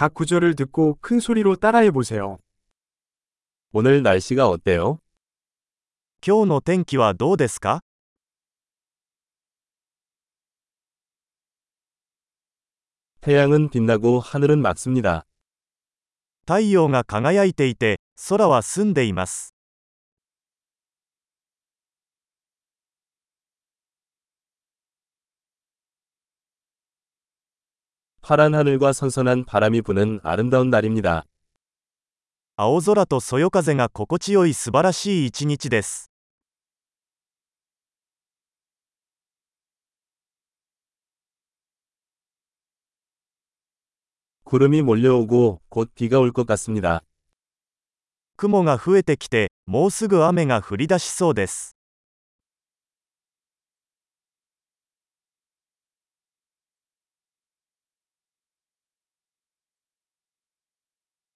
각 구절을 듣고 큰 소리로 따라해 보세요. 오늘 날씨가 어때요? 今日の天気はどうですか 태양은 빛나고 하늘은 맑습니다. 太陽が輝いていて、空は澄んでいます。 파란 하늘과 선선한 바람이 부는 아름다운 날입니다. 青空とそよ風が心地よい素晴らしい一日です。 구름이 몰려오고 곧 비가 올 것 같습니다. 雲が増えてきて、もうすぐ雨が降り出しそうです。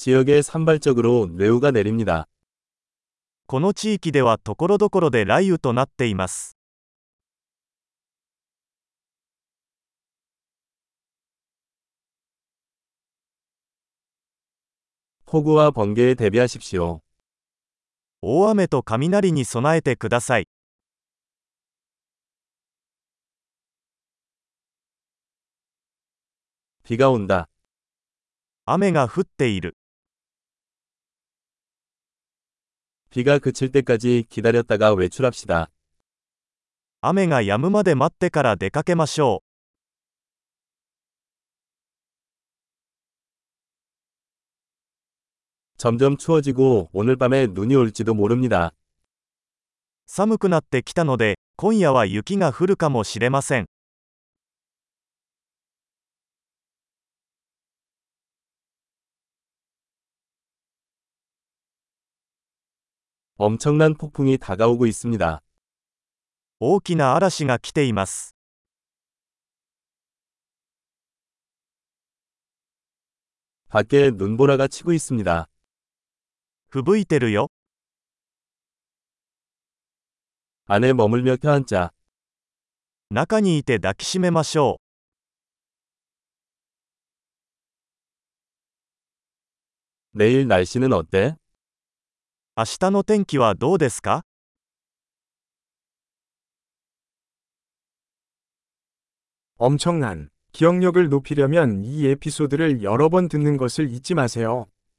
지역에 산발적으로 뇌우가 내립니다. この地域ではところどころで雷雨となっています。 폭우와 번개에 대비하십시오. 大雨と雷に備えてください。 비가 온다. 雨が降っている。 비가 그칠 때까지 기다렸다가 외출합시다. 雨が止むまで待ってから出かけましょう。 점점 추워지고 오늘 밤에 눈이 올지도 모릅니다. 寒くなってきたので、今夜は雪が降るかもしれません。 엄청난 폭풍이 다가오고 있습니다. 大きな嵐が来ています。 밖에 눈보라가 치고 있습니다. 吹雪いてるよ。 안에 머물며 껴앉자. 中にいて抱きしめましょう。 내일 날씨는 어때? 明日の天気はどうですか 엄청난 기억력을 높이려면 이 에피소드를 여러 번 듣는 것을 잊지 마세요.